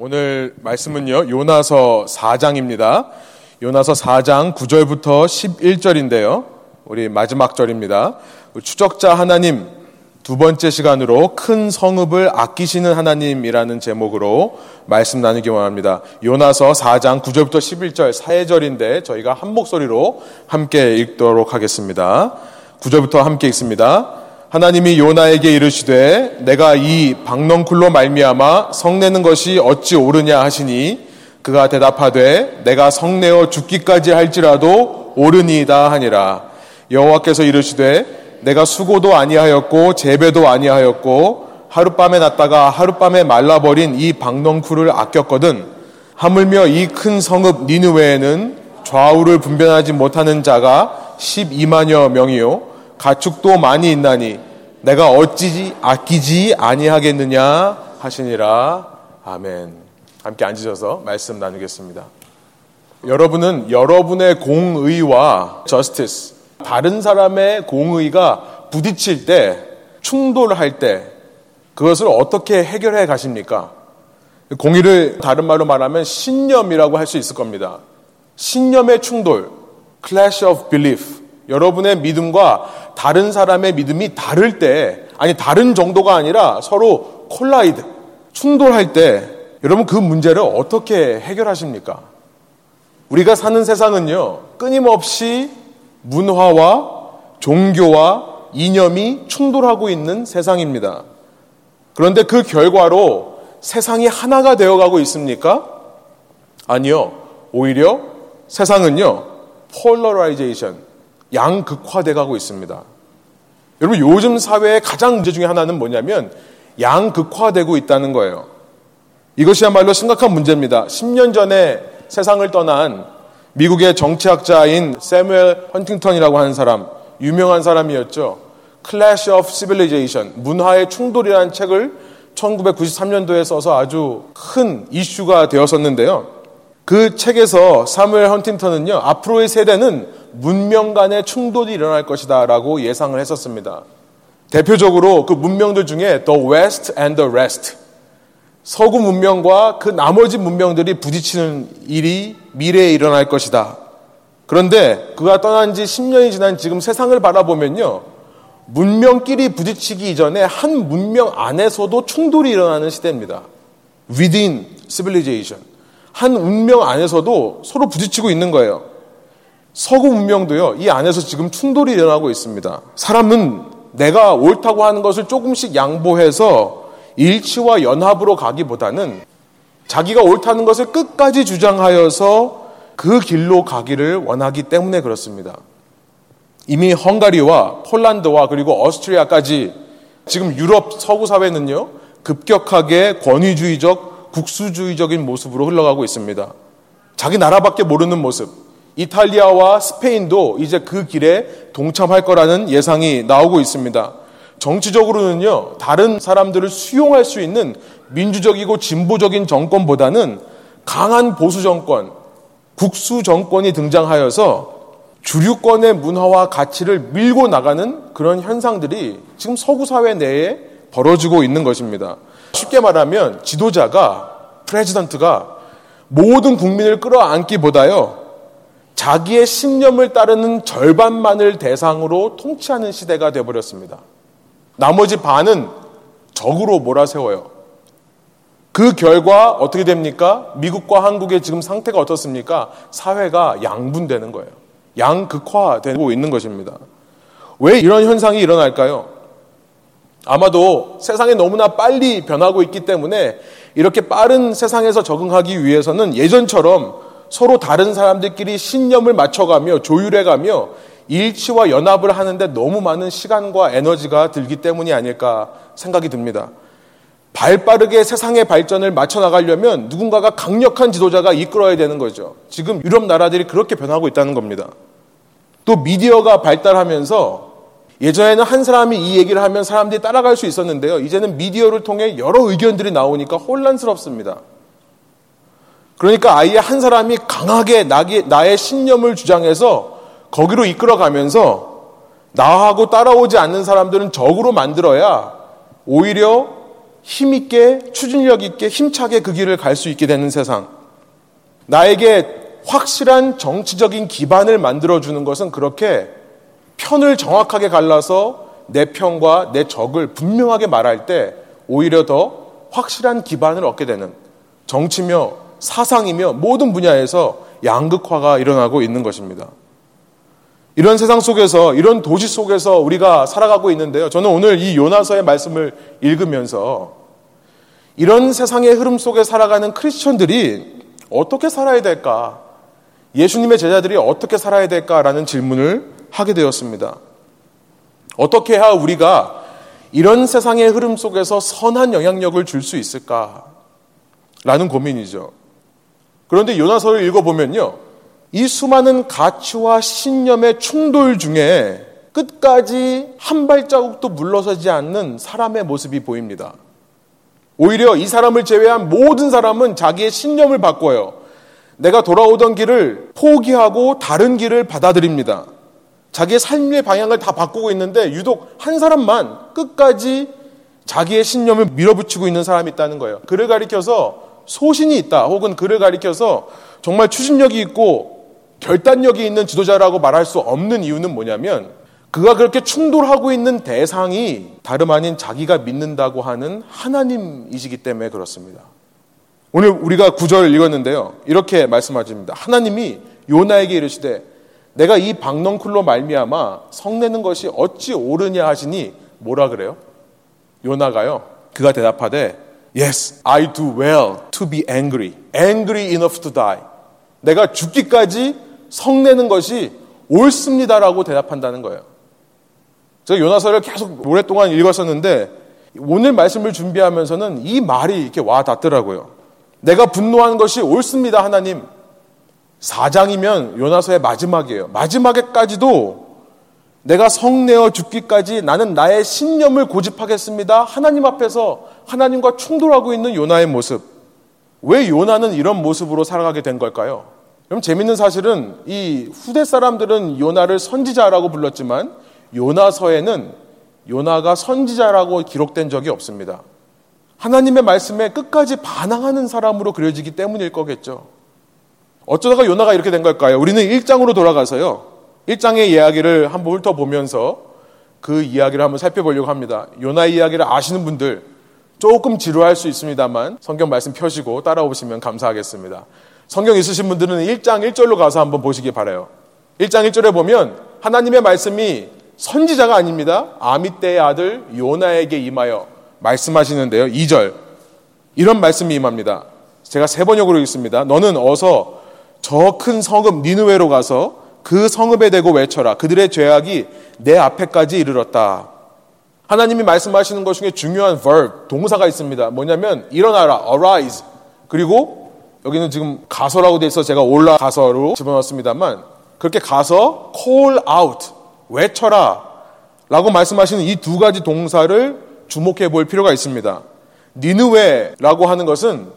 오늘 말씀은요, 요나서 4장입니다. 요나서 4장 9절부터 11절인데요. 우리 마지막 절입니다. 추적자 하나님 두 번째 시간으로 큰 성읍을 아끼시는 하나님이라는 제목으로 말씀 나누기 원합니다. 요나서 4장 9절부터 11절 사해절인데 저희가 한 목소리로 함께 읽도록 하겠습니다. 9절부터 함께 읽습니다. 하나님이 요나에게 이르시되 내가 이 박넝쿨로 말미암아 성내는 것이 어찌 옳으냐 하시니 그가 대답하되 내가 성내어 죽기까지 할지라도 옳으니이다 하니라. 여호와께서 이르시되 내가 수고도 아니하였고 재배도 아니하였고 하룻밤에 났다가 하룻밤에 말라버린 이 박넝쿨을 아꼈거든. 하물며 이 큰 성읍 니느웨에는 좌우를 분별하지 못하는 자가 12만여 명이요. 가축도 많이 있나니 내가 어찌지 아끼지 아니하겠느냐 하시니라 아멘. 함께 앉으셔서 말씀 나누겠습니다. 여러분은 여러분의 공의와 저스티스 다른 사람의 공의가 부딪힐 때 충돌할 때 그것을 어떻게 해결해 가십니까? 공의를 다른 말로 말하면 신념이라고 할 수 있을 겁니다. 신념의 충돌, clash of belief. 여러분의 믿음과 다른 사람의 믿음이 다를 때, 아니, 다른 정도가 아니라 서로 콜라이드, 충돌할 때, 여러분 그 문제를 어떻게 해결하십니까? 우리가 사는 세상은요, 끊임없이 문화와 종교와 이념이 충돌하고 있는 세상입니다. 그런데 그 결과로 세상이 하나가 되어가고 있습니까? 아니요. 오히려 세상은요, polarization, 양극화돼 가고 있습니다. 여러분 요즘 사회의 가장 문제 중에 하나는 뭐냐면 양극화되고 있다는 거예요. 이것이야말로 심각한 문제입니다. 10년 전에 세상을 떠난 미국의 정치학자인 세뮤엘 헌팅턴이라고 하는 사람, 유명한 사람이었죠. Clash of Civilization, 문화의 충돌이라는 책을 1993년도에 써서 아주 큰 이슈가 되었었는데요. 그 책에서 사무엘 헌팅턴은요, 앞으로의 세대는 문명 간의 충돌이 일어날 것이다 라고 예상을 했었습니다. 대표적으로 그 문명들 중에 The West and the Rest. 서구 문명과 그 나머지 문명들이 부딪히는 일이 미래에 일어날 것이다. 그런데 그가 떠난 지 10년이 지난 지금 세상을 바라보면요. 문명끼리 부딪히기 이전에 한 문명 안에서도 충돌이 일어나는 시대입니다. Within civilization. 한 운명 안에서도 서로 부딪히고 있는 거예요. 서구 문명도요, 이 안에서 지금 충돌이 일어나고 있습니다. 사람은 내가 옳다고 하는 것을 조금씩 양보해서 일치와 연합으로 가기보다는 자기가 옳다는 것을 끝까지 주장하여서 그 길로 가기를 원하기 때문에 그렇습니다. 이미 헝가리와 폴란드와 그리고 어스트리아까지 지금 유럽 서구 사회는요, 급격하게 권위주의적, 국수주의적인 모습으로 흘러가고 있습니다. 자기 나라밖에 모르는 모습. 이탈리아와 스페인도 이제 그 길에 동참할 거라는 예상이 나오고 있습니다. 정치적으로는요, 다른 사람들을 수용할 수 있는 민주적이고 진보적인 정권보다는 강한 보수 정권, 국수 정권이 등장하여서 주류권의 문화와 가치를 밀고 나가는 그런 현상들이 지금 서구 사회 내에 벌어지고 있는 것입니다. 쉽게 말하면 지도자가, 프레지던트가 모든 국민을 끌어안기보다요, 자기의 신념을 따르는 절반만을 대상으로 통치하는 시대가 되어버렸습니다. 나머지 반은 적으로 몰아세워요. 그 결과 어떻게 됩니까? 미국과 한국의 지금 상태가 어떻습니까? 사회가 양분되는 거예요. 양극화되고 있는 것입니다. 왜 이런 현상이 일어날까요? 아마도 세상이 너무나 빨리 변하고 있기 때문에 이렇게 빠른 세상에서 적응하기 위해서는 예전처럼 서로 다른 사람들끼리 신념을 맞춰가며 조율해가며 일치와 연합을 하는데 너무 많은 시간과 에너지가 들기 때문이 아닐까 생각이 듭니다. 발 빠르게 세상의 발전을 맞춰 나가려면 누군가가 강력한 지도자가 이끌어야 되는 거죠. 지금 유럽 나라들이 그렇게 변하고 있다는 겁니다. 또 미디어가 발달하면서 예전에는 한 사람이 이 얘기를 하면 사람들이 따라갈 수 있었는데요. 이제는 미디어를 통해 여러 의견들이 나오니까 혼란스럽습니다. 그러니까 아예 한 사람이 강하게 나의 신념을 주장해서 거기로 이끌어가면서 나하고 따라오지 않는 사람들은 적으로 만들어야 오히려 힘있게, 추진력 있게, 힘차게 그 길을 갈 수 있게 되는 세상. 나에게 확실한 정치적인 기반을 만들어주는 것은 그렇게 편을 정확하게 갈라서 내 편과 내 적을 분명하게 말할 때 오히려 더 확실한 기반을 얻게 되는 정치며 사상이며 모든 분야에서 양극화가 일어나고 있는 것입니다. 이런 세상 속에서, 이런 도시 속에서 우리가 살아가고 있는데요. 저는 오늘 이 요나서의 말씀을 읽으면서 이런 세상의 흐름 속에 살아가는 크리스천들이 어떻게 살아야 될까? 예수님의 제자들이 어떻게 살아야 될까라는 질문을 하게 되었습니다. 어떻게 해야 우리가 이런 세상의 흐름 속에서 선한 영향력을 줄 수 있을까? 라는 고민이죠. 그런데 요나서를 읽어보면요. 이 수많은 가치와 신념의 충돌 중에 끝까지 한 발자국도 물러서지 않는 사람의 모습이 보입니다. 오히려 이 사람을 제외한 모든 사람은 자기의 신념을 바꿔요. 내가 돌아오던 길을 포기하고 다른 길을 받아들입니다. 자기의 삶의 방향을 다 바꾸고 있는데 유독 한 사람만 끝까지 자기의 신념을 밀어붙이고 있는 사람이 있다는 거예요. 그를 가리켜서 소신이 있다 혹은 그를 가리켜서 정말 추진력이 있고 결단력이 있는 지도자라고 말할 수 없는 이유는 뭐냐면 그가 그렇게 충돌하고 있는 대상이 다름 아닌 자기가 믿는다고 하는 하나님이시기 때문에 그렇습니다. 오늘 우리가 구절을 읽었는데요. 이렇게 말씀하십니다. 하나님이 요나에게 이르시되 내가 이 박넝쿨로 말미암아 성내는 것이 어찌 옳으냐 하시니 뭐라 그래요? 요나가요. 그가 대답하되 Yes, I do well to be angry. Angry enough to die. 내가 죽기까지 성내는 것이 옳습니다라고 대답한다는 거예요. 제가 요나서를 계속 오랫동안 읽었었는데 오늘 말씀을 준비하면서는 이 말이 이렇게 와 닿더라고요. 내가 분노하는 것이 옳습니다, 하나님. 4장이면 요나서의 마지막이에요. 마지막에까지도 내가 성내어 죽기까지 나는 나의 신념을 고집하겠습니다. 하나님 앞에서 하나님과 충돌하고 있는 요나의 모습. 왜 요나는 이런 모습으로 살아가게 된 걸까요? 그럼 재밌는 사실은 이 후대 사람들은 요나를 선지자라고 불렀지만 요나서에는 요나가 선지자라고 기록된 적이 없습니다. 하나님의 말씀에 끝까지 반항하는 사람으로 그려지기 때문일 거겠죠. 어쩌다가 요나가 이렇게 된 걸까요? 우리는 1장으로 돌아가서요. 1장의 이야기를 한번 훑어보면서 그 이야기를 한번 살펴보려고 합니다. 요나 이야기를 아시는 분들 조금 지루할 수 있습니다만 성경 말씀 펴시고 따라오시면 감사하겠습니다. 성경 있으신 분들은 1장 1절로 가서 한번 보시기 바래요. 1장 1절에 보면 하나님의 말씀이 선지자가 아닙니다. 아미떼의 아들 요나에게 임하여 말씀하시는데요. 2절. 이런 말씀이 임합니다. 제가 세 번역으로 읽습니다. 너는 어서 저 큰 성읍 니누웨로 가서 그 성읍에 대고 외쳐라. 그들의 죄악이 내 앞에까지 이르렀다. 하나님이 말씀하시는 것 중에 중요한 verb, 동사가 있습니다. 뭐냐면 일어나라, arise. 그리고 여기는 지금 가서라고 돼 있어 제가 올라가서로 집어넣었습니다만 그렇게 가서 call out 외쳐라 라고 말씀하시는 이 두 가지 동사를 주목해 볼 필요가 있습니다. 니느웨라고 하는 것은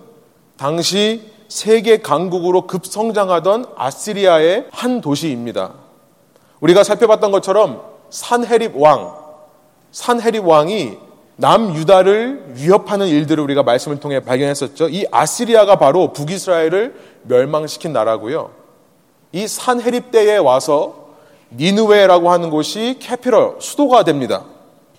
당시 세계 강국으로 급성장하던 아시리아의 한 도시입니다. 우리가 살펴봤던 것처럼 산헤립 왕, 산헤립 왕이 남유다를 위협하는 일들을 우리가 말씀을 통해 발견했었죠. 이 아시리아가 바로 북이스라엘을 멸망시킨 나라고요. 이 산헤립 때에 와서 니느웨라고 하는 곳이 capital 수도가 됩니다.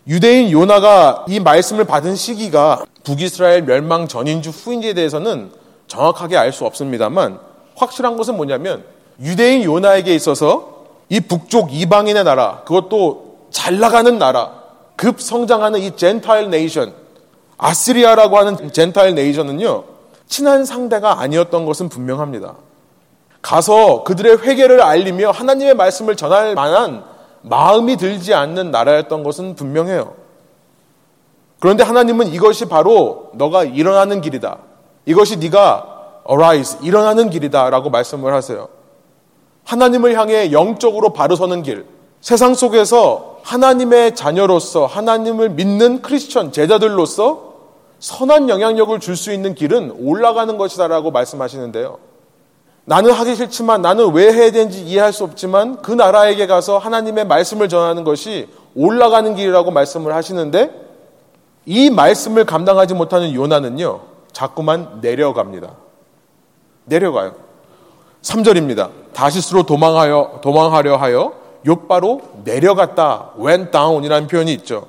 유대인 요나가 이 말씀을 받은 시기가 북이스라엘 멸망 전인지 후인지에 대해서는 정확하게 알 수 없습니다만 확실한 것은 뭐냐면 유대인 요나에게 있어서 이 북쪽 이방인의 나라 그것도 잘 나가는 나라 급 성장하는 이 Gentile nation, 아시리아라고 하는 젠타일 네이션은요, 친한 상대가 아니었던 것은 분명합니다. 가서 그들의 회개를 알리며 하나님의 말씀을 전할 만한 마음이 들지 않는 나라였던 것은 분명해요. 그런데 하나님은 이것이 바로 너가 일어나는 길이다. 이것이 네가 arise 일어나는 길이다라고 말씀을 하세요. 하나님을 향해 영적으로 바로 서는 길. 세상 속에서 하나님의 자녀로서 하나님을 믿는 크리스천 제자들로서 선한 영향력을 줄 수 있는 길은 올라가는 것이다라고 말씀하시는데요. 나는 하기 싫지만 나는 왜 해야 되는지 이해할 수 없지만 그 나라에게 가서 하나님의 말씀을 전하는 것이 올라가는 길이라고 말씀을 하시는데 이 말씀을 감당하지 못하는 요나는요, 자꾸만 내려갑니다. 내려가요. 3절입니다. 다시스로 도망하여, 도망하려 하여 요바로 내려갔다. went down이라는 표현이 있죠.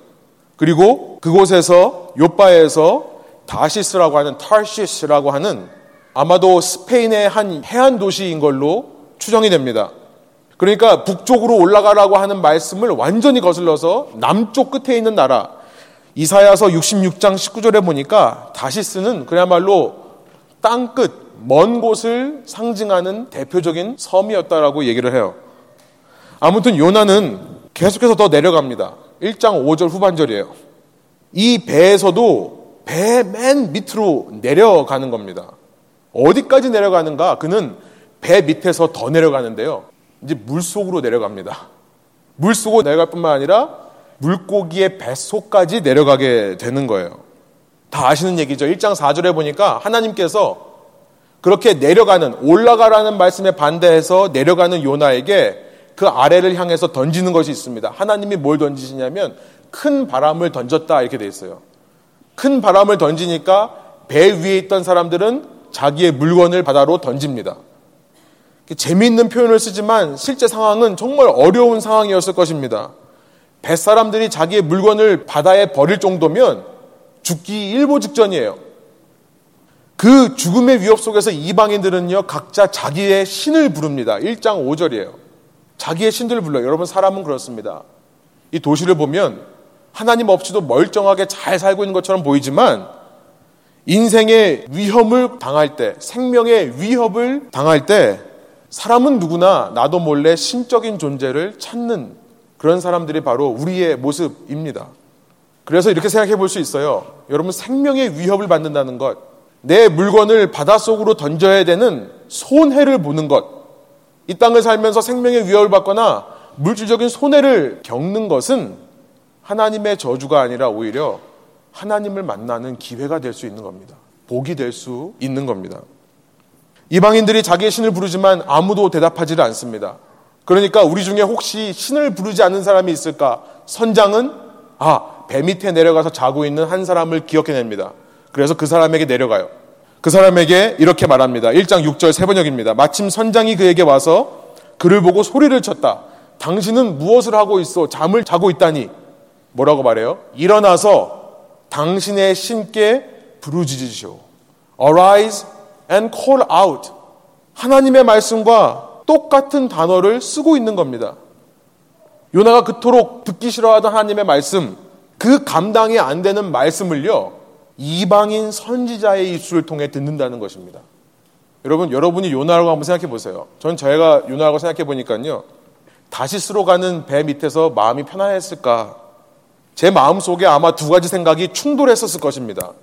그리고 그곳에서 요바에서 다시스라고 하는 타시스라고 하는 아마도 스페인의 한 해안 도시인 걸로 추정이 됩니다. 그러니까 북쪽으로 올라가라고 하는 말씀을 완전히 거슬러서 남쪽 끝에 있는 나라 이사야서 66장 19절에 보니까 다시스는 그야말로 땅 끝, 먼 곳을 상징하는 대표적인 섬이었다라고 얘기를 해요. 아무튼 요나는 계속해서 더 내려갑니다. 1장 5절 후반절이에요. 이 배에서도 배 맨 밑으로 내려가는 겁니다. 어디까지 내려가는가? 그는 배 밑에서 더 내려가는데요. 이제 물 속으로 내려갑니다. 물 속으로 내려갈 뿐만 아니라 물고기의 뱃속까지 내려가게 되는 거예요. 다 아시는 얘기죠. 1장 4절에 보니까 하나님께서 그렇게 내려가는, 올라가라는 말씀에 반대해서 내려가는 요나에게 그 아래를 향해서 던지는 것이 있습니다. 하나님이 뭘 던지시냐면 큰 바람을 던졌다 이렇게 돼 있어요. 큰 바람을 던지니까 배 위에 있던 사람들은 자기의 물건을 바다로 던집니다. 재미있는 표현을 쓰지만 실제 상황은 정말 어려운 상황이었을 것입니다. 뱃사람들이 자기의 물건을 바다에 버릴 정도면 죽기 일보 직전이에요. 그 죽음의 위협 속에서 이방인들은요, 각자 자기의 신을 부릅니다. 1장 5절이에요. 자기의 신들을 불러요. 여러분, 사람은 그렇습니다. 이 도시를 보면 하나님 없이도 멀쩡하게 잘 살고 있는 것처럼 보이지만 인생의 위험을 당할 때, 생명의 위협을 당할 때 사람은 누구나 나도 몰래 신적인 존재를 찾는 그런 사람들이 바로 우리의 모습입니다. 그래서 이렇게 생각해 볼 수 있어요. 여러분 생명의 위협을 받는다는 것, 내 물건을 바닷속으로 던져야 되는 손해를 보는 것, 이 땅을 살면서 생명의 위협을 받거나 물질적인 손해를 겪는 것은 하나님의 저주가 아니라 오히려 하나님을 만나는 기회가 될 수 있는 겁니다. 복이 될 수 있는 겁니다. 이방인들이 자기의 신을 부르지만 아무도 대답하지를 않습니다. 그러니까 우리 중에 혹시 신을 부르지 않는 사람이 있을까? 선장은 아, 배 밑에 내려가서 자고 있는 한 사람을 기억해냅니다. 그래서 그 사람에게 내려가요. 그 사람에게 이렇게 말합니다. 1장 6절 세 번역입니다. 마침 선장이 그에게 와서 그를 보고 소리를 쳤다. 당신은 무엇을 하고 있어? 잠을 자고 있다니. 뭐라고 말해요? 일어나서 당신의 신께 부르짖으시오. Arise and call out. 하나님의 말씀과 똑같은 단어를 쓰고 있는 겁니다. 요나가 그토록 듣기 싫어하던 하나님의 말씀, 그 감당이 안 되는 말씀을요, 이방인 선지자의 입술을 통해 듣는다는 것입니다. 여러분, 여러분이 요나라고 한번 생각해 보세요. 전 저희가 요나라고 생각해 보니까요, 다시스로 가는 배 밑에서 마음이 편안했을까? 제 마음 속에 아마 두 가지 생각이 충돌했었을 것입니다.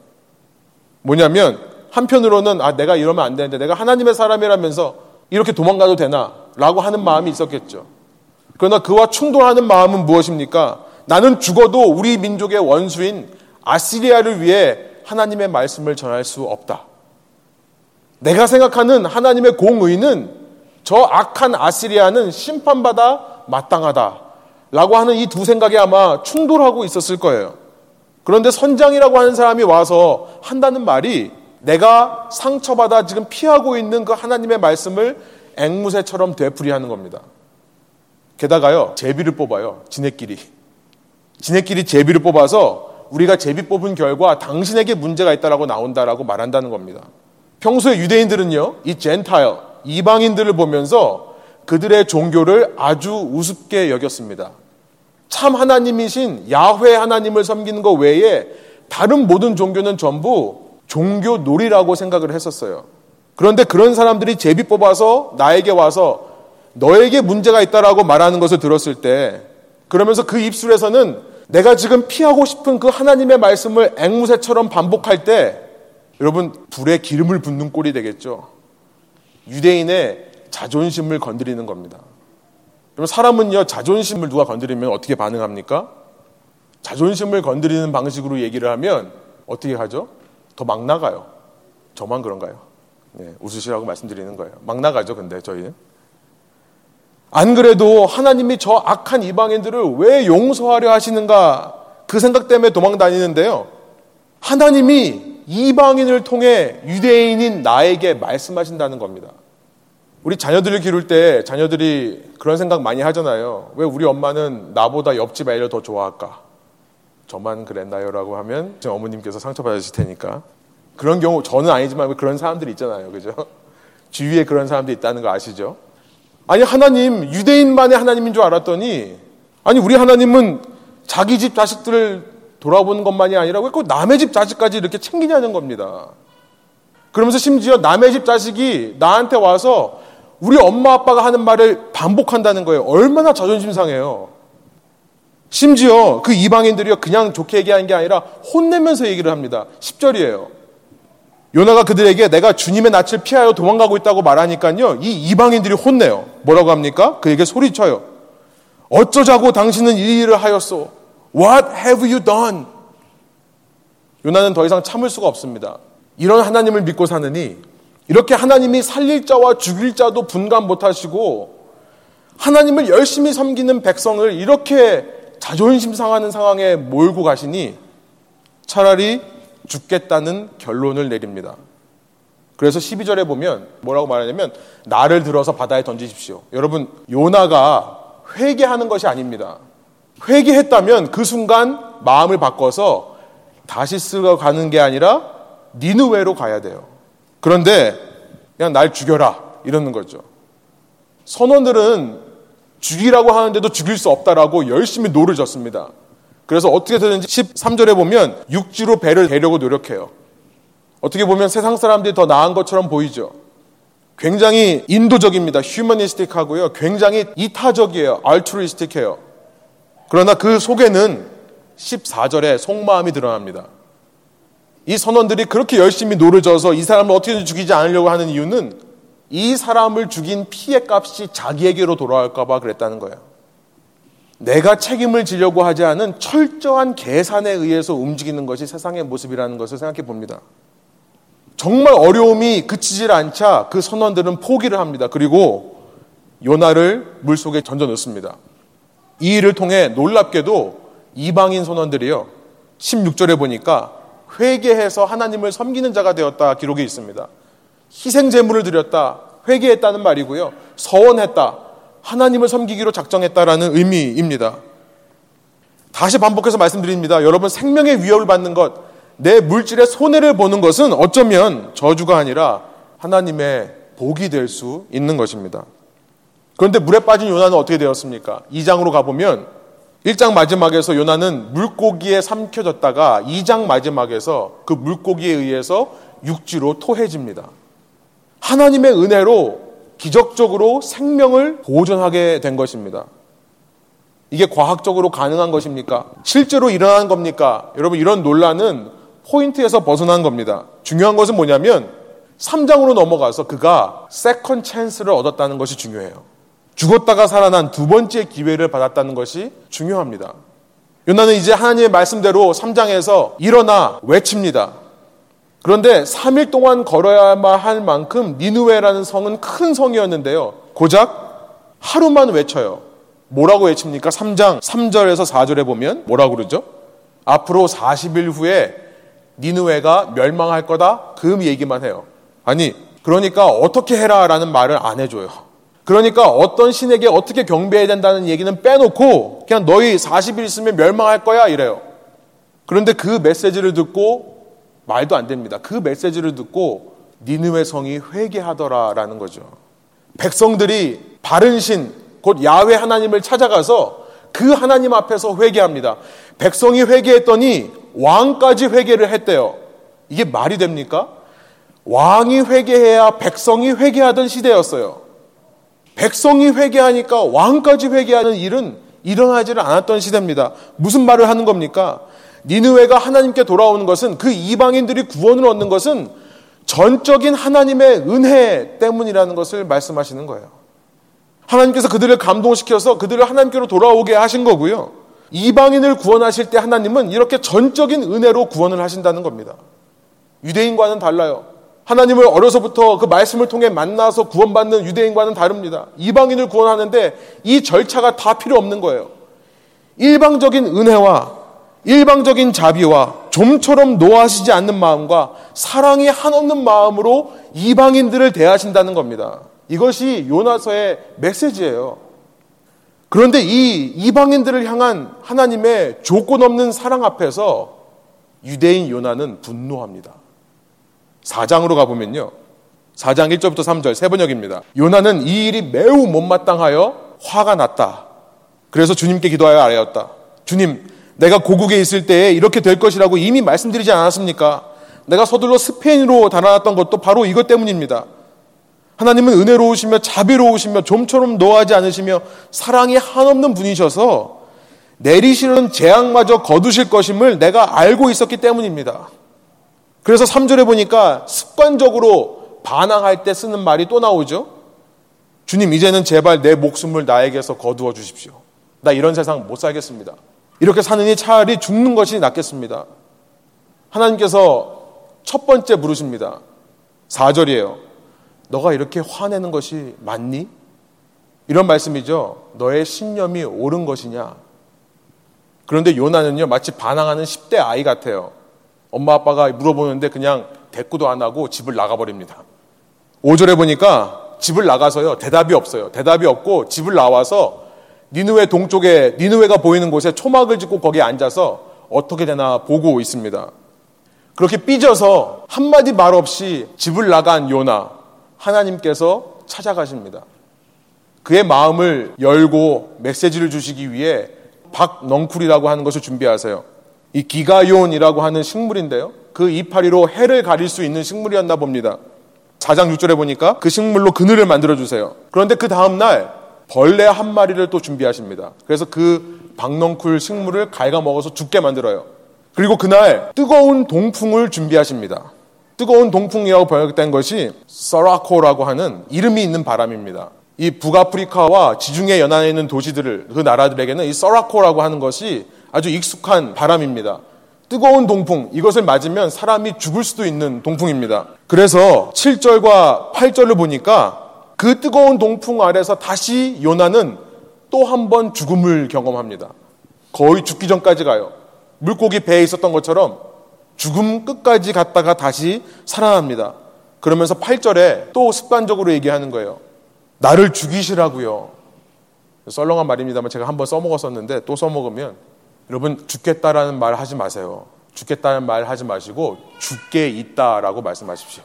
뭐냐면, 한편으로는, 아, 내가 이러면 안 되는데, 내가 하나님의 사람이라면서 이렇게 도망가도 되나? 라고 하는 마음이 있었겠죠. 그러나 그와 충돌하는 마음은 무엇입니까? 나는 죽어도 우리 민족의 원수인 아시리아를 위해 하나님의 말씀을 전할 수 없다. 내가 생각하는 하나님의 공의는 저 악한 아시리아는 심판받아 마땅하다. 라고 하는 이 두 생각이 아마 충돌하고 있었을 거예요. 그런데 선장이라고 하는 사람이 와서 한다는 말이 내가 상처받아 지금 피하고 있는 그 하나님의 말씀을 앵무새처럼 되풀이하는 겁니다. 게다가요, 제비를 뽑아요. 지네끼리. 지네끼리 제비를 뽑아서 우리가 제비 뽑은 결과 당신에게 문제가 있다라고 나온다라고 말한다는 겁니다. 평소에 유대인들은요, 이 젠타일, 이방인들을 보면서 그들의 종교를 아주 우습게 여겼습니다. 참 하나님이신 야훼 하나님을 섬기는 것 외에 다른 모든 종교는 전부 종교 놀이라고 생각을 했었어요. 그런데 그런 사람들이 제비 뽑아서 나에게 와서 너에게 문제가 있다라고 말하는 것을 들었을 때 그러면서 그 입술에서는 내가 지금 피하고 싶은 그 하나님의 말씀을 앵무새처럼 반복할 때 여러분 불에 기름을 붓는 꼴이 되겠죠. 유대인의 자존심을 건드리는 겁니다. 여러분 사람은요 자존심을 누가 건드리면 어떻게 반응합니까? 자존심을 건드리는 방식으로 얘기를 하면 어떻게 하죠? 더 막 나가요. 저만 그런가요? 네, 웃으시라고 말씀드리는 거예요. 막 나가죠, 근데 저희는. 안 그래도 하나님이 저 악한 이방인들을 왜 용서하려 하시는가 그 생각 때문에 도망 다니는데요. 하나님이 이방인을 통해 유대인인 나에게 말씀하신다는 겁니다. 우리 자녀들을 기를 때 자녀들이 그런 생각 많이 하잖아요. 왜 우리 엄마는 나보다 옆집 애를 더 좋아할까? 저만 그랬나요? 라고 하면 어머님께서 상처받으실 테니까. 그런 경우, 저는 아니지만 그런 사람들이 있잖아요. 그죠? 주위에 그런 사람들이 있다는 거 아시죠? 아니, 하나님, 유대인만의 하나님인 줄 알았더니, 아니, 우리 하나님은 자기 집 자식들을 돌아보는 것만이 아니라 왜 꼭 남의 집 자식까지 이렇게 챙기냐는 겁니다. 그러면서 심지어 남의 집 자식이 나한테 와서 우리 엄마 아빠가 하는 말을 반복한다는 거예요. 얼마나 자존심 상해요. 심지어 그 이방인들이요 그냥 좋게 얘기하는 게 아니라 혼내면서 얘기를 합니다. 10절이에요. 요나가 그들에게 내가 주님의 낯을 피하여 도망가고 있다고 말하니까요. 이 이방인들이 혼내요. 뭐라고 합니까? 그에게 소리쳐요. 어쩌자고 당신은 이 일을 하였소? What have you done? 요나는 더 이상 참을 수가 없습니다. 이런 하나님을 믿고 사느니 이렇게 하나님이 살릴 자와 죽일 자도 분간 못 하시고 하나님을 열심히 섬기는 백성을 이렇게 자존심 상하는 상황에 몰고 가시니 차라리 죽겠다는 결론을 내립니다. 그래서 12절에 보면 뭐라고 말하냐면 나를 들어서 바다에 던지십시오. 여러분 요나가 회개하는 것이 아닙니다. 회개했다면 그 순간 마음을 바꿔서 다시스가 가는 게 아니라 니느웨로 가야 돼요. 그런데 그냥 날 죽여라 이러는 거죠. 선원들은 죽이라고 하는데도 죽일 수 없다라고 열심히 노를 저었습니다. 그래서 어떻게 되는지 13절에 보면 육지로 배를 대려고 노력해요. 어떻게 보면 세상 사람들이 더 나은 것처럼 보이죠. 굉장히 인도적입니다. humanistic하고요. 굉장히 이타적이에요. altruistic해요. 그러나 그 속에는 14절에 속마음이 드러납니다. 이 선원들이 그렇게 열심히 노를 저어서 이 사람을 어떻게든 죽이지 않으려고 하는 이유는 이 사람을 죽인 피의 값이 자기에게로 돌아올까봐 그랬다는 거예요. 내가 책임을 지려고 하지 않은 철저한 계산에 의해서 움직이는 것이 세상의 모습이라는 것을 생각해 봅니다. 정말 어려움이 그치질 않자 그 선원들은 포기를 합니다. 그리고 요나를 물 속에 던져 넣습니다. 이 일을 통해 놀랍게도 이방인 선원들이요. 16절에 보니까 회개해서 하나님을 섬기는 자가 되었다 기록이 있습니다. 희생 제물을 드렸다. 회개했다는 말이고요. 서원했다. 하나님을 섬기기로 작정했다라는 의미입니다. 다시 반복해서 말씀드립니다. 여러분 생명의 위협을 받는 것, 내 물질의 손해를 보는 것은 어쩌면 저주가 아니라 하나님의 복이 될 수 있는 것입니다. 그런데 물에 빠진 요나는 어떻게 되었습니까? 2장으로 가보면 1장 마지막에서 요나는 물고기에 삼켜졌다가 2장 마지막에서 그 물고기에 의해서 육지로 토해집니다. 하나님의 은혜로 기적적으로 생명을 보존하게 된 것입니다. 이게 과학적으로 가능한 것입니까? 실제로 일어난 겁니까? 여러분, 이런 논란은 포인트에서 벗어난 겁니다. 중요한 것은 뭐냐면 3장으로 넘어가서 그가 second chance를 얻었다는 것이 중요해요. 죽었다가 살아난 두 번째 기회를 받았다는 것이 중요합니다. 요나는 이제 하나님의 말씀대로 3장에서 일어나 외칩니다. 그런데 3일 동안 걸어야만 할 만큼 니느웨라는 성은 큰 성이었는데요. 고작 하루만 외쳐요. 뭐라고 외칩니까? 3장 3절에서 4절에 보면 뭐라고 그러죠? 앞으로 40일 후에 니누웨가 멸망할 거다. 그 얘기만 해요. 아니, 그러니까 어떻게 해라라는 말을 안 해줘요. 그러니까 어떤 신에게 어떻게 경배해야 된다는 얘기는 빼놓고 그냥 너희 40일 있으면 멸망할 거야 이래요. 그런데 그 메시지를 듣고 말도 안 됩니다. 그 메시지를 듣고 니느웨 성이 회개하더라라는 거죠. 백성들이 바른 신, 곧 야훼 하나님을 찾아가서 그 하나님 앞에서 회개합니다. 백성이 회개했더니 왕까지 회개를 했대요. 이게 말이 됩니까? 왕이 회개해야 백성이 회개하던 시대였어요. 백성이 회개하니까 왕까지 회개하는 일은 일어나지를 않았던 시대입니다. 무슨 말을 하는 겁니까? 니느웨가 하나님께 돌아오는 것은 그 이방인들이 구원을 얻는 것은 전적인 하나님의 은혜 때문이라는 것을 말씀하시는 거예요. 하나님께서 그들을 감동시켜서 그들을 하나님께로 돌아오게 하신 거고요. 이방인을 구원하실 때 하나님은 이렇게 전적인 은혜로 구원을 하신다는 겁니다. 유대인과는 달라요. 하나님을 어려서부터 그 말씀을 통해 만나서 구원받는 유대인과는 다릅니다. 이방인을 구원하는데 이 절차가 다 필요 없는 거예요. 일방적인 은혜와 일방적인 자비와 좀처럼 노하시지 않는 마음과 사랑이 한없는 마음으로 이방인들을 대하신다는 겁니다. 이것이 요나서의 메시지예요. 그런데 이 이방인들을 향한 하나님의 조건 없는 사랑 앞에서 유대인 요나는 분노합니다. 4장으로 가보면요. 4장 1절부터 3절 세 번역입니다. 요나는 이 일이 매우 못마땅하여 화가 났다. 그래서 주님께 기도하여 아뢰었다. 주님, 내가 고국에 있을 때에 이렇게 될 것이라고 이미 말씀드리지 않았습니까? 내가 서둘러 스페인으로 달아났던 것도 바로 이것 때문입니다. 하나님은 은혜로우시며 자비로우시며 좀처럼 노하지 않으시며 사랑이 한없는 분이셔서 내리시는 재앙마저 거두실 것임을 내가 알고 있었기 때문입니다. 그래서 3절에 보니까 습관적으로 반항할 때 쓰는 말이 또 나오죠. 주님, 이제는 제발 내 목숨을 나에게서 거두어 주십시오. 나 이런 세상 못 살겠습니다. 이렇게 사느니 차라리 죽는 것이 낫겠습니다. 하나님께서 첫 번째 물으십니다. 4절이에요. 너가 이렇게 화내는 것이 맞니? 이런 말씀이죠. 너의 신념이 옳은 것이냐? 그런데 요나는요, 마치 반항하는 10대 아이 같아요. 엄마 아빠가 물어보는데 그냥 대꾸도 안 하고 집을 나가버립니다. 5절에 보니까 집을 나가서요, 대답이 없어요. 대답이 없고 집을 나와서 니누웨 동쪽에 니누웨가 보이는 곳에 초막을 짓고 거기에 앉아서 어떻게 되나 보고 있습니다. 그렇게 삐져서 한마디 말 없이 집을 나간 요나 하나님께서 찾아가십니다. 그의 마음을 열고 메시지를 주시기 위해 박넝쿨이라고 하는 것을 준비하세요. 이 기가용이라고 하는 식물인데요. 그 이파리로 해를 가릴 수 있는 식물이었나 봅니다. 4장 6절에 보니까 그 식물로 그늘을 만들어 주세요. 그런데 그 다음 날 벌레 한 마리를 또 준비하십니다. 그래서 그 박넝쿨 식물을 갉아먹어서 죽게 만들어요. 그리고 그날 뜨거운 동풍을 준비하십니다. 뜨거운 동풍이라고 번역된 것이 서라코라고 하는 이름이 있는 바람입니다. 이 북아프리카와 지중해 연안에 있는 도시들을 그 나라들에게는 이 서라코라고 하는 것이 아주 익숙한 바람입니다. 뜨거운 동풍 이것을 맞으면 사람이 죽을 수도 있는 동풍입니다. 그래서 7절과 8절을 보니까 그 뜨거운 동풍 아래서 다시 요나는 또 한 번 죽음을 경험합니다. 거의 죽기 전까지 가요. 물고기 배에 있었던 것처럼 죽음 끝까지 갔다가 다시 살아납니다. 그러면서 8절에 또 습관적으로 얘기하는 거예요. 나를 죽이시라고요. 썰렁한 말입니다만 제가 한번 써먹었었는데 또 써먹으면 여러분 죽겠다라는 말 하지 마세요. 죽겠다는 말 하지 마시고 죽게 있다라고 말씀하십시오.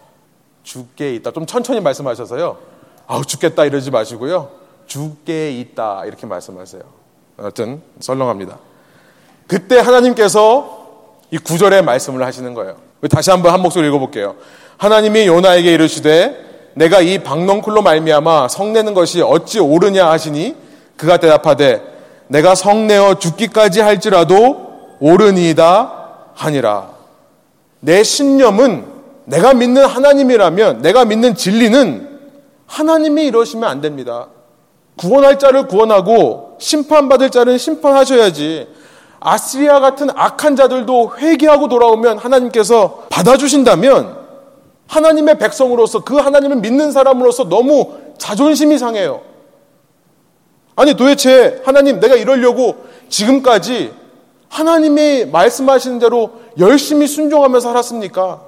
죽게 있다. 좀 천천히 말씀하셔서요. 아우 죽겠다 이러지 마시고요. 죽게 있다 이렇게 말씀하세요. 하여튼 썰렁합니다. 그때 하나님께서 이 구절의 말씀을 하시는 거예요. 다시 한번 한 목소리 읽어볼게요. 하나님이 요나에게 이르시되 내가 이 박넝쿨로 말미암아 성내는 것이 어찌 옳으냐 하시니 그가 대답하되 내가 성내어 죽기까지 할지라도 옳으니이다 하니라. 내 신념은 내가 믿는 하나님이라면 내가 믿는 진리는 하나님이 이러시면 안 됩니다. 구원할 자를 구원하고 심판받을 자는 심판하셔야지. 아스리아 같은 악한 자들도 회개하고 돌아오면 하나님께서 받아주신다면 하나님의 백성으로서 그 하나님을 믿는 사람으로서 너무 자존심이 상해요. 아니 도대체 하나님 내가 이러려고 지금까지 하나님이 말씀하시는 대로 열심히 순종하며 살았습니까?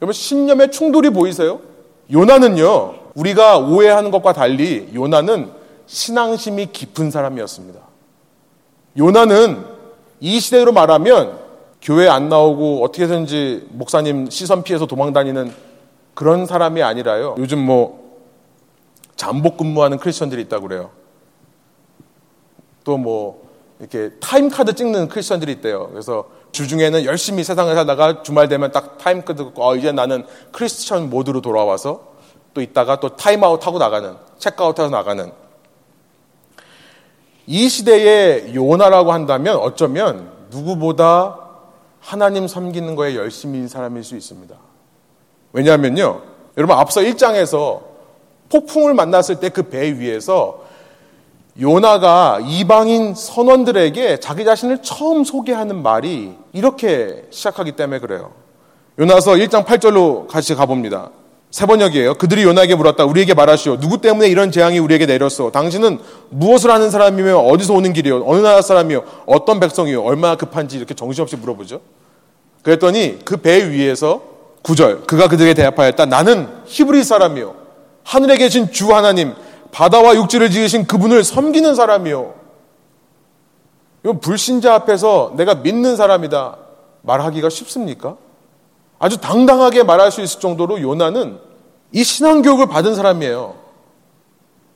여러분 신념의 충돌이 보이세요? 요나는요 우리가 오해하는 것과 달리 요나는 신앙심이 깊은 사람이었습니다. 요나는 이 시대로 말하면 교회 안 나오고 어떻게든지 목사님 시선 피해서 도망 다니는 그런 사람이 아니라요. 요즘 뭐 잠복 근무하는 크리스천들이 있다고 그래요. 또 뭐 이렇게 time card 찍는 크리스천들이 있대요. 그래서 주중에는 열심히 세상을 살다가 주말 되면 딱 타임카드 고 어, 이제 나는 크리스천 모드로 돌아와서 또 있다가 또 타임아웃 하고 나가는, 체크아웃 해서 나가는. 이 시대의 요나라고 한다면 어쩌면 누구보다 하나님 섬기는 거에 열심인 사람일 수 있습니다. 왜냐하면요. 여러분 앞서 1장에서 폭풍을 만났을 때 그 배 위에서 요나가 이방인 선원들에게 자기 자신을 처음 소개하는 말이 이렇게 시작하기 때문에 그래요. 요나서 1장 8절로 같이 가봅니다. 세 번역이에요. 그들이 요나에게 물었다. 우리에게 말하시오. 누구 때문에 이런 재앙이 우리에게 내렸어? 당신은 무엇을 하는 사람이며 어디서 오는 길이요? 어느 나라 사람이요? 어떤 백성이요? 얼마나 급한지 이렇게 정신없이 물어보죠. 그랬더니 그 배 위에서 구절 그가 그들에게 대답하였다. 나는 히브리 사람이요. 하늘에 계신 주 하나님, 바다와 육지를 지으신 그분을 섬기는 사람이요. 이건 불신자 앞에서 내가 믿는 사람이다. 말하기가 쉽습니까? 아주 당당하게 말할 수 있을 정도로 요나는 이 신앙교육을 받은 사람이에요.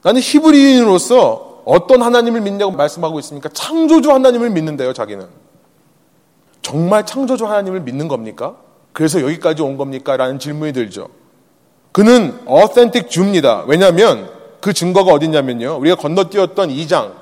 나는 히브리인으로서 어떤 하나님을 믿냐고 말씀하고 있습니까? 창조주 하나님을 믿는데요, 자기는. 정말 창조주 하나님을 믿는 겁니까? 그래서 여기까지 온 겁니까? 라는 질문이 들죠. 그는 어센틱 주입니다. 왜냐하면 그 증거가 어딨냐면요. 우리가 건너뛰었던 2장,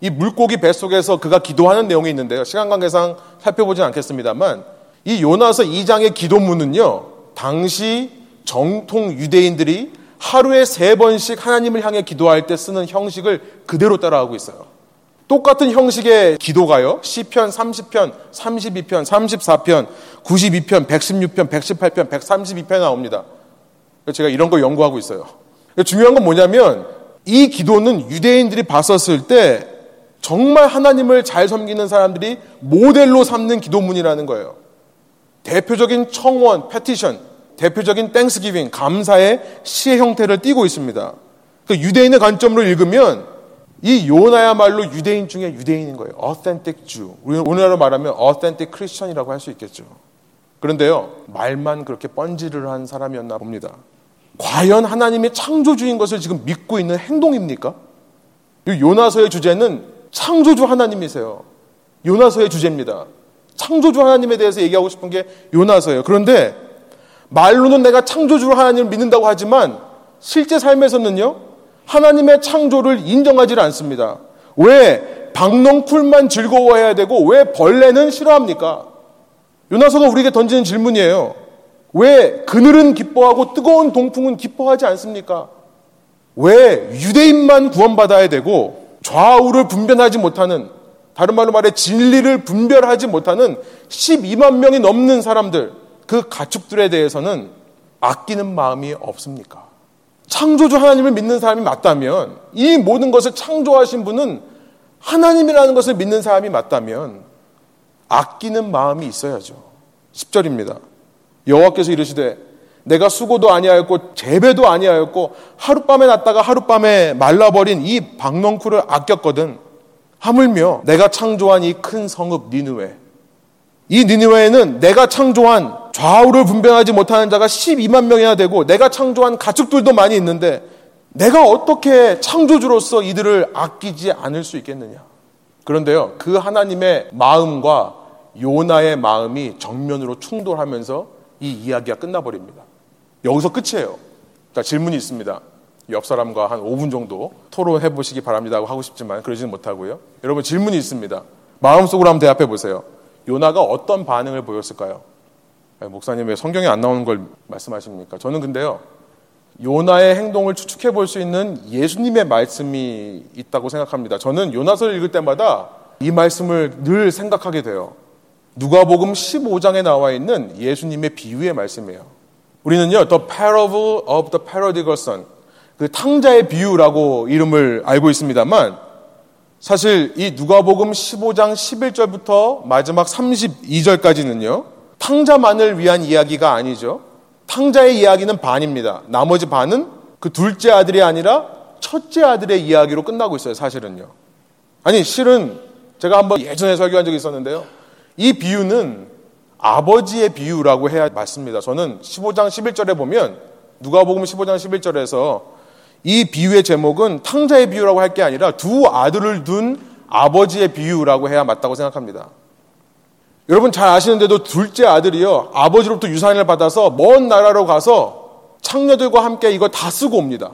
이 물고기 뱃속에서 그가 기도하는 내용이 있는데요. 시간 관계상 살펴보진 않겠습니다만 이 요나서 2장의 기도문은요. 당시 정통 유대인들이 하루에 세 번씩 하나님을 향해 기도할 때 쓰는 형식을 그대로 따라하고 있어요. 똑같은 형식의 기도가요. 시편 30편, 32편, 34편, 92편, 116편, 118편, 132편 나옵니다. 제가 이런 거 연구하고 있어요. 중요한 건 뭐냐면 이 기도는 유대인들이 봤었을 때 정말 하나님을 잘 섬기는 사람들이 모델로 삼는 기도문이라는 거예요. 대표적인 청원, petition, 대표적인 thanksgiving, 감사의 시의 형태를 띠고 있습니다. 그 유대인의 관점으로 읽으면 이 요나야말로 유대인 중에 유대인인 거예요. authentic Jew. 오늘날로 말하면 authentic Christian이라고 할 수 있겠죠. 그런데요, 말만 그렇게 뻔지를 한 사람이었나 봅니다. 과연 하나님의 창조주인 것을 지금 믿고 있는 행동입니까? 요나서의 주제는 창조주 하나님이세요. 요나서의 주제입니다. 창조주 하나님에 대해서 얘기하고 싶은 게 요나서예요. 그런데 말로는 내가 창조주 하나님을 믿는다고 하지만 실제 삶에서는요, 하나님의 창조를 인정하지 않습니다. 왜 박농풀만 즐거워해야 되고 왜 벌레는 싫어합니까? 요나서가 우리에게 던지는 질문이에요. 왜 그늘은 기뻐하고 뜨거운 동풍은 기뻐하지 않습니까? 왜 유대인만 구원받아야 되고 좌우를 분별하지 못하는 다른 말로 말해 진리를 분별하지 못하는 12만 명이 넘는 사람들 그 가축들에 대해서는 아끼는 마음이 없습니까? 창조주 하나님을 믿는 사람이 맞다면 이 모든 것을 창조하신 분은 하나님이라는 것을 믿는 사람이 맞다면 아끼는 마음이 있어야죠. 10절입니다. 여호와께서 이르시되 내가 수고도 아니하였고 재배도 아니하였고 하룻밤에 났다가 하룻밤에 말라버린 이 박농쿨을 아꼈거든. 하물며 내가 창조한 이 큰 성읍 니느웨. 이 니느웨에는 내가 창조한 좌우를 분별하지 못하는 자가 12만 명이나 되고 내가 창조한 가축들도 많이 있는데 내가 어떻게 창조주로서 이들을 아끼지 않을 수 있겠느냐. 그런데요, 그 하나님의 마음과 요나의 마음이 정면으로 충돌하면서 이 이야기가 끝나버립니다. 여기서 끝이에요. 자, 질문이 있습니다. 옆 사람과 한 5분 정도 토론해 보시기 바랍니다 하고 싶지만 그러지는 못하고요. 여러분 질문이 있습니다. 마음속으로 한번 대답해 보세요. 요나가 어떤 반응을 보였을까요? 목사님 왜 성경에 안 나오는 걸 말씀하십니까? 저는 근데요. 요나의 행동을 추측해 볼 수 있는 예수님의 말씀이 있다고 생각합니다. 저는 요나서를 읽을 때마다 이 말씀을 늘 생각하게 돼요. 누가복음 15장에 나와 있는 예수님의 비유의 말씀이에요. 우리는요, The Parable of the Prodigal Son, 그 탕자의 비유라고 이름을 알고 있습니다만, 사실 이 누가복음 15장 11절부터 마지막 32절까지는요, 탕자만을 위한 이야기가 아니죠. 탕자의 이야기는 반입니다. 나머지 반은 그 둘째 아들이 아니라 첫째 아들의 이야기로 끝나고 있어요, 사실은요. 아니, 실은 제가 한번 예전에 설교한 적이 있었는데요. 이 비유는 아버지의 비유라고 해야 맞습니다. 저는 15장 11절에 보면 누가복음 15장 11절에서 이 비유의 제목은 탕자의 비유라고 할 게 아니라 두 아들을 둔 아버지의 비유라고 해야 맞다고 생각합니다. 여러분 잘 아시는데도 둘째 아들이요 아버지로부터 유산을 받아서 먼 나라로 가서 창녀들과 함께 이거 다 쓰고 옵니다.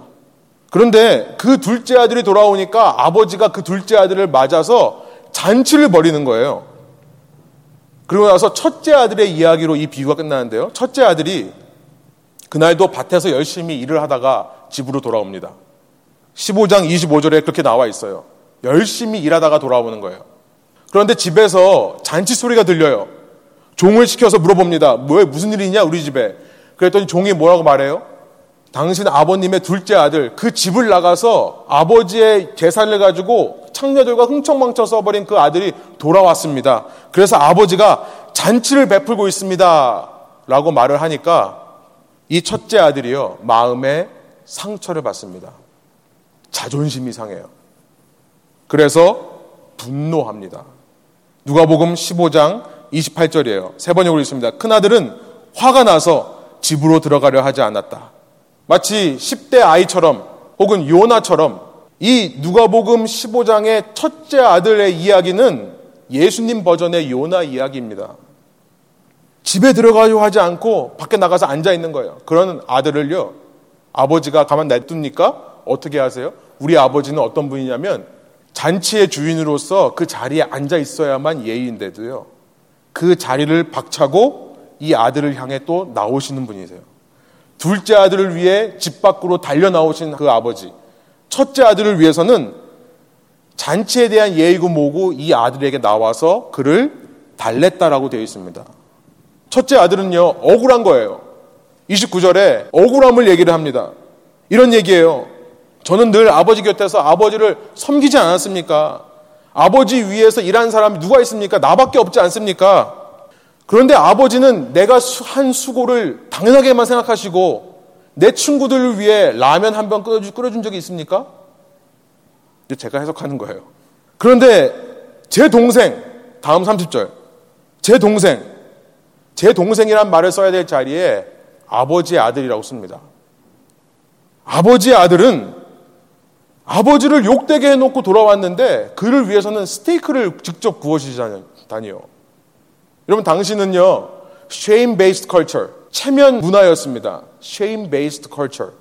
그런데 그 둘째 아들이 돌아오니까 아버지가 그 둘째 아들을 맞아서 잔치를 벌이는 거예요. 그리고 나서 첫째 아들의 이야기로 이 비유가 끝나는데요. 첫째 아들이 그날도 밭에서 열심히 일을 하다가 집으로 돌아옵니다. 15장 25절에 그렇게 나와 있어요. 열심히 일하다가 돌아오는 거예요. 그런데 집에서 잔치 소리가 들려요. 종을 시켜서 물어봅니다. 뭐 무슨 일이냐 우리 집에. 그랬더니 종이 뭐라고 말해요? 당신 아버님의 둘째 아들 그 집을 나가서 아버지의 재산을 가지고 창녀들과 흥청망청 써버린 그 아들이 돌아왔습니다. 그래서 아버지가 잔치를 베풀고 있습니다. 라고 말을 하니까 이 첫째 아들이요, 마음에 상처를 받습니다. 자존심이 상해요. 그래서 분노합니다. 누가복음 15장 28절이에요. 세 번역으로 있습니다. 큰아들은 화가 나서 집으로 들어가려 하지 않았다. 마치 10대 아이처럼 혹은 요나처럼 이 누가복음 15장의 첫째 아들의 이야기는 예수님 버전의 요나 이야기입니다. 집에 들어가려 하지 않고 밖에 나가서 앉아 있는 거예요. 그런 아들을요, 아버지가 가만 냅둡니까? 어떻게 하세요? 우리 아버지는 어떤 분이냐면 잔치의 주인으로서 그 자리에 앉아 있어야만 예의인데도요, 그 자리를 박차고 이 아들을 향해 또 나오시는 분이세요. 둘째 아들을 위해 집 밖으로 달려 나오신 그 아버지. 첫째 아들을 위해서는 잔치에 대한 예의고 뭐고 이 아들에게 나와서 그를 달랬다라고 되어 있습니다. 첫째 아들은요, 억울한 거예요. 29절에 억울함을 얘기를 합니다. 이런 얘기예요. 저는 늘 아버지 곁에서 아버지를 섬기지 않았습니까? 아버지 위에서 일한 사람이 누가 있습니까? 나밖에 없지 않습니까? 그런데 아버지는 내가 한 수고를 당연하게만 생각하시고 내 친구들을 위해 라면 한번 끓여준 적이 있습니까? 제가 해석하는 거예요. 그런데 제 동생, 다음 30절. 제 동생, 제 동생이란 말을 써야 될 자리에 아버지의 아들이라고 씁니다. 아버지의 아들은 아버지를 욕되게 해놓고 돌아왔는데 그를 위해서는 스테이크를 직접 구워주시다니요. 여러분 당신은요 shame based culture 체면 문화였습니다. shame based culture.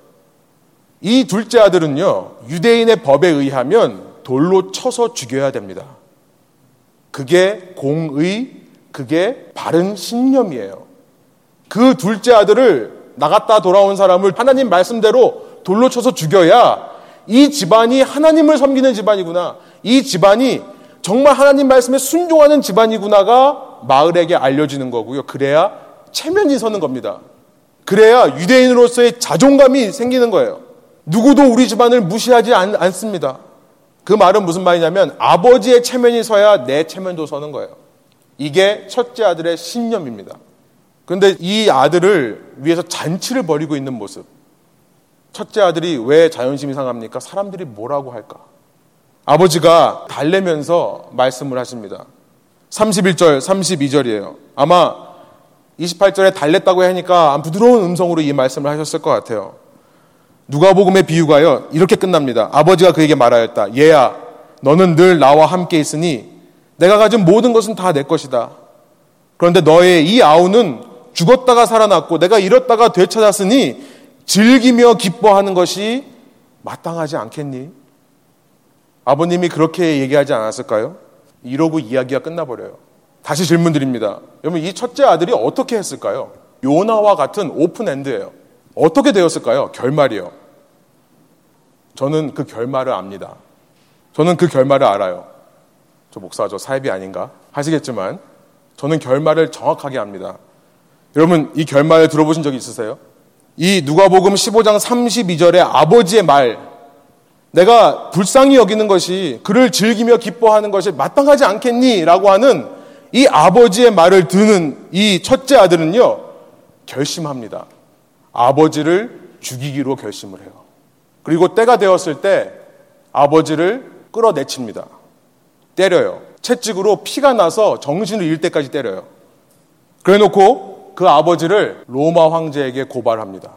이 둘째 아들은요 유대인의 법에 의하면 돌로 쳐서 죽여야 됩니다. 그게 공의, 그게 바른 신념이에요. 그 둘째 아들을 나갔다 돌아온 사람을 하나님 말씀대로 돌로 쳐서 죽여야 이 집안이 하나님을 섬기는 집안이구나. 이 집안이 정말 하나님 말씀에 순종하는 집안이구나가 마을에게 알려지는 거고요. 그래야 체면이 서는 겁니다. 그래야 유대인으로서의 자존감이 생기는 거예요. 누구도 우리 집안을 무시하지 않, 않습니다. 그 말은 무슨 말이냐면 아버지의 체면이 서야 내 체면도 서는 거예요. 이게 첫째 아들의 신념입니다. 그런데 이 아들을 위해서 잔치를 벌이고 있는 모습. 첫째 아들이 왜 자존심이 상합니까? 사람들이 뭐라고 할까? 아버지가 달래면서 말씀을 하십니다. 31절, 32절이에요. 아마 28절에 달랬다고 하니까 부드러운 음성으로 이 말씀을 하셨을 것 같아요. 누가복음의 비유가요. 이렇게 끝납니다. 아버지가 그에게 말하였다. 얘야, 너는 늘 나와 함께 있으니 내가 가진 모든 것은 다 내 것이다. 그런데 너의 이 아우는 죽었다가 살아났고 내가 잃었다가 되찾았으니 즐기며 기뻐하는 것이 마땅하지 않겠니? 아버님이 그렇게 얘기하지 않았을까요? 이러고 이야기가 끝나버려요. 다시 질문 드립니다. 여러분, 이 첫째 아들이 어떻게 했을까요? 요나와 같은 오픈엔드예요. 어떻게 되었을까요? 결말이요. 저는 그 결말을 압니다. 저는 그 결말을 알아요. 저 목사, 저 사입이 아닌가? 하시겠지만, 저는 결말을 정확하게 압니다. 여러분, 이 결말을 들어보신 적 있으세요? 이 누가복음 15장 32절의 아버지의 말, 내가 불쌍히 여기는 것이 그를 즐기며 기뻐하는 것이 마땅하지 않겠니? 라고 하는 이 아버지의 말을 듣는 이 첫째 아들은요, 결심합니다. 아버지를 죽이기로 결심을 해요. 그리고 때가 되었을 때 아버지를 끌어내칩니다. 때려요. 채찍으로 피가 나서 정신을 잃을 때까지 때려요. 그래 놓고 그 아버지를 로마 황제에게 고발합니다.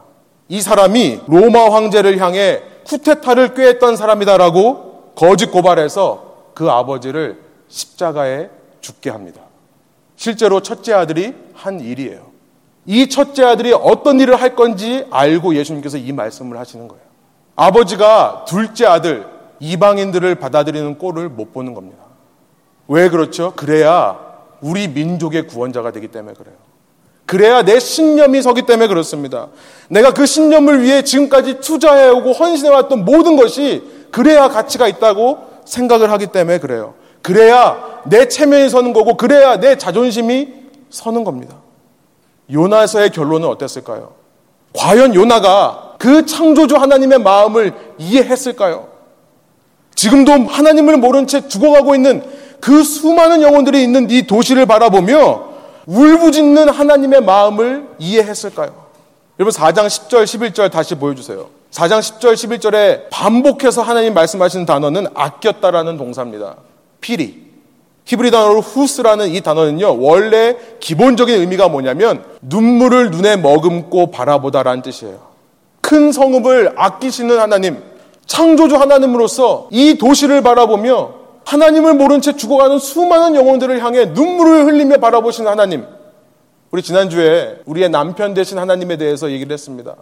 이 사람이 로마 황제를 향해 쿠테타를 꾀했던 사람이다라고 거짓 고발해서 그 아버지를 십자가에 죽게 합니다. 실제로 첫째 아들이 한 일이에요. 이 첫째 아들이 어떤 일을 할 건지 알고 예수님께서 이 말씀을 하시는 거예요. 아버지가 둘째 아들, 이방인들을 받아들이는 꼴을 못 보는 겁니다. 왜 그렇죠? 그래야 우리 민족의 구원자가 되기 때문에 그래요. 그래야 내 신념이 서기 때문에 그렇습니다. 내가 그 신념을 위해 지금까지 투자해오고 헌신해왔던 모든 것이 그래야 가치가 있다고 생각을 하기 때문에 그래요. 그래야 내 체면이 서는 거고, 그래야 내 자존심이 서는 겁니다. 요나서의 결론은 어땠을까요? 과연 요나가 그 창조주 하나님의 마음을 이해했을까요? 지금도 하나님을 모른 채 죽어가고 있는 그 수많은 영혼들이 있는 이 도시를 바라보며 울부짖는 하나님의 마음을 이해했을까요? 여러분 4장 10절 11절 다시 보여주세요. 4장 10절 11절에 반복해서 하나님 말씀하시는 단어는 아꼈다라는 동사입니다. 피리. 히브리 단어로 후스라는 이 단어는요, 원래 기본적인 의미가 뭐냐면 눈물을 눈에 머금고 바라보다라는 뜻이에요. 큰 성읍을 아끼시는 하나님, 창조주 하나님으로서 이 도시를 바라보며 하나님을 모른 채 죽어가는 수많은 영혼들을 향해 눈물을 흘리며 바라보시는 하나님. 우리 지난주에 우리의 남편 되신 하나님에 대해서 얘기를 했습니다.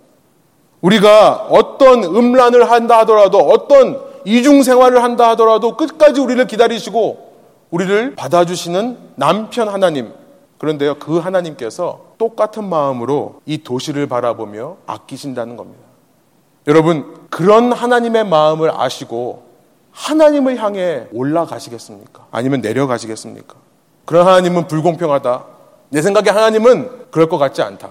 우리가 어떤 음란을 한다 하더라도 어떤 이중 생활을 한다 하더라도 끝까지 우리를 기다리시고 우리를 받아주시는 남편 하나님. 그런데요, 그 하나님께서 똑같은 마음으로 이 도시를 바라보며 아끼신다는 겁니다. 여러분, 그런 하나님의 마음을 아시고 하나님을 향해 올라가시겠습니까? 아니면 내려가시겠습니까? 그런 하나님은 불공평하다. 내 생각에 하나님은 그럴 것 같지 않다.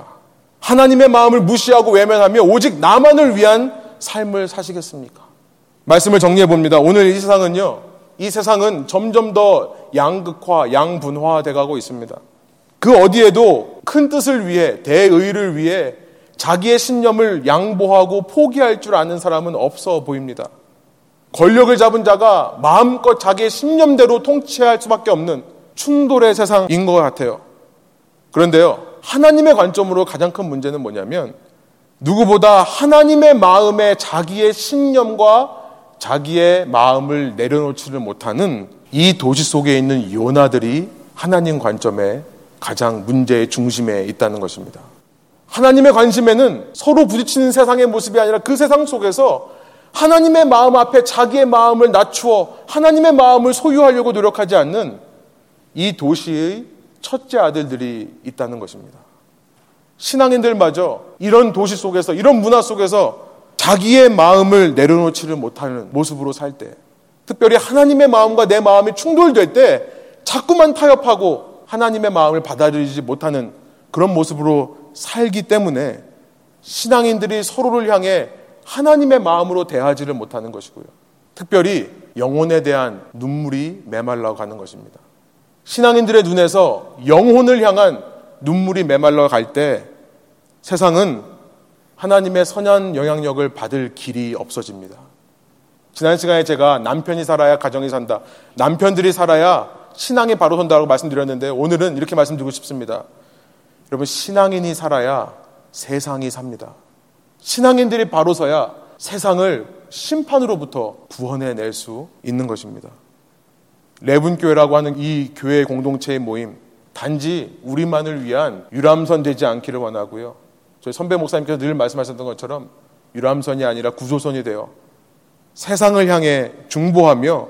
하나님의 마음을 무시하고 외면하며 오직 나만을 위한 삶을 사시겠습니까? 말씀을 정리해 봅니다. 오늘 이 세상은요, 이 세상은 점점 더 양극화, 양분화 돼 가고 있습니다. 그 어디에도 큰 뜻을 위해, 대의를 위해 자기의 신념을 양보하고 포기할 줄 아는 사람은 없어 보입니다. 권력을 잡은 자가 마음껏 자기의 신념대로 통치할 수밖에 없는 충돌의 세상인 것 같아요. 그런데요, 하나님의 관점으로 가장 큰 문제는 뭐냐면 누구보다 하나님의 마음에 자기의 신념과 자기의 마음을 내려놓지를 못하는 이 도시 속에 있는 요나들이 하나님 관점에 가장 문제의 중심에 있다는 것입니다. 하나님의 관심에는 서로 부딪히는 세상의 모습이 아니라 그 세상 속에서 하나님의 마음 앞에 자기의 마음을 낮추어 하나님의 마음을 소유하려고 노력하지 않는 이 도시의 첫째 아들들이 있다는 것입니다. 신앙인들마저 이런 도시 속에서, 이런 문화 속에서 자기의 마음을 내려놓지를 못하는 모습으로 살 때, 특별히 하나님의 마음과 내 마음이 충돌될 때 자꾸만 타협하고 하나님의 마음을 받아들이지 못하는 그런 모습으로 살기 때문에 신앙인들이 서로를 향해 하나님의 마음으로 대하지를 못하는 것이고요. 특별히 영혼에 대한 눈물이 메말라 가는 것입니다. 신앙인들의 눈에서 영혼을 향한 눈물이 메말라 갈 때 세상은 하나님의 선한 영향력을 받을 길이 없어집니다. 지난 시간에 제가 남편이 살아야 가정이 산다. 남편들이 살아야 신앙이 바로 선다고 말씀드렸는데 오늘은 이렇게 말씀드리고 싶습니다. 여러분, 신앙인이 살아야 세상이 삽니다. 신앙인들이 바로 서야 세상을 심판으로부터 구원해낼 수 있는 것입니다. 레분교회라고 하는 이 교회 공동체의 모임, 단지 우리만을 위한 유람선 되지 않기를 원하고요. 저희 선배 목사님께서 늘 말씀하셨던 것처럼 유람선이 아니라 구조선이 되어 세상을 향해 중보하며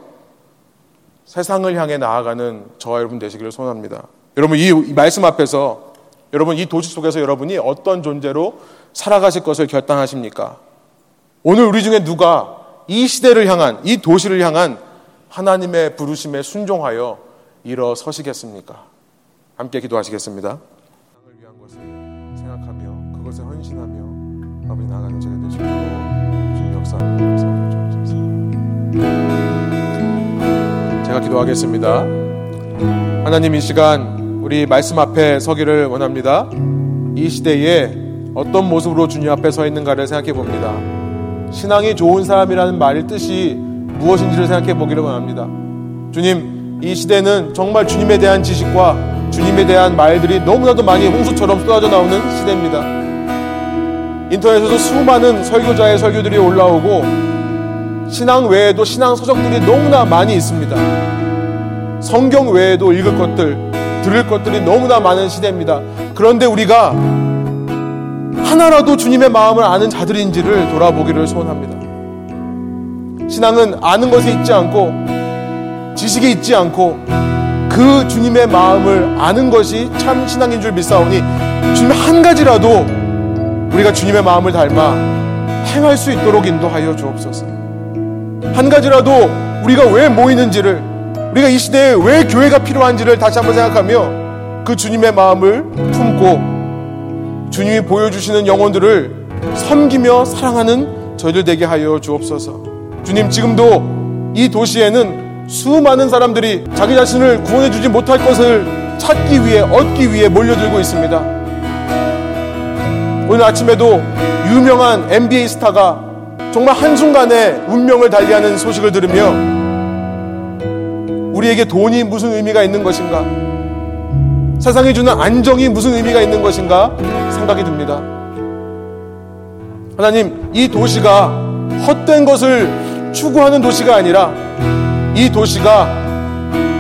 세상을 향해 나아가는 저와 여러분 되시기를 소원합니다. 여러분 이 말씀 앞에서 여러분 이 도시 속에서 여러분이 어떤 존재로 살아가실 것을 결단하십니까? 오늘 우리 중에 누가 이 시대를 향한 이 도시를 향한 하나님의 부르심에 순종하여 일어서시겠습니까? 함께 기도하시겠습니다. 땅을 위한 것을 생각하며 그것에 헌신하며 아버지 나가는 제가 되시도록 주님 역사 제가 기도하겠습니다. 하나님 이 시간 우리 말씀 앞에 서기를 원합니다. 이 시대에 어떤 모습으로 주님 앞에 서 있는가를 생각해 봅니다. 신앙이 좋은 사람이라는 말의 뜻이 무엇인지를 생각해 보기를 원합니다. 주님, 이 시대는 정말 주님에 대한 지식과 주님에 대한 말들이 너무나도 많이 홍수처럼 쏟아져 나오는 시대입니다. 인터넷에서 수많은 설교자의 설교들이 올라오고 신앙 외에도 신앙 서적들이 너무나 많이 있습니다. 성경 외에도 읽을 것들, 들을 것들이 너무나 많은 시대입니다. 그런데 우리가 하나라도 주님의 마음을 아는 자들인지를 돌아보기를 소원합니다. 신앙은 아는 것에 있지 않고 지식에 있지 않고 그 주님의 마음을 아는 것이 참 신앙인 줄 믿사오니 주님 한 가지라도 우리가 주님의 마음을 닮아 행할 수 있도록 인도하여 주옵소서. 한 가지라도 우리가 왜 모이는지를 우리가 이 시대에 왜 교회가 필요한지를 다시 한번 생각하며 그 주님의 마음을 품고 주님이 보여주시는 영혼들을 섬기며 사랑하는 저희들 되게 하여 주옵소서. 주님 지금도 이 도시에는 수많은 사람들이 자기 자신을 구원해 주지 못할 것을 찾기 위해 얻기 위해 몰려들고 있습니다. 오늘 아침에도 유명한 NBA 스타가 정말 한순간에 운명을 달리하는 소식을 들으며 우리에게 돈이 무슨 의미가 있는 것인가? 세상이 주는 안정이 무슨 의미가 있는 것인가? 생각이 듭니다. 하나님, 이 도시가 헛된 것을 추구하는 도시가 아니라 이 도시가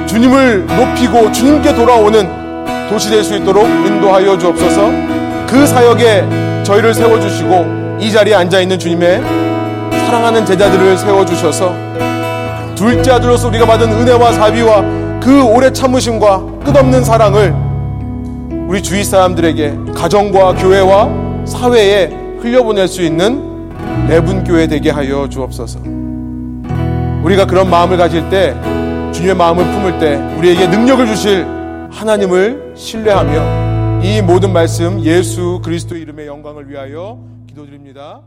주님을 높이고 주님께 돌아오는 도시 될 수 있도록 인도하여 주옵소서 그 사역에 저희를 세워주시고 이 자리에 앉아있는 주님의 사랑하는 제자들을 세워주셔서 둘째 아들로서 우리가 받은 은혜와 사비와 그 오래 참으심과 끝없는 사랑을 우리 주위 사람들에게 가정과 교회와 사회에 흘려보낼 수 있는 내분교회 되게 하여 주옵소서. 우리가 그런 마음을 가질 때 주님의 마음을 품을 때 우리에게 능력을 주실 하나님을 신뢰하며 이 모든 말씀 예수 그리스도 이름의 영광을 위하여 기도드립니다.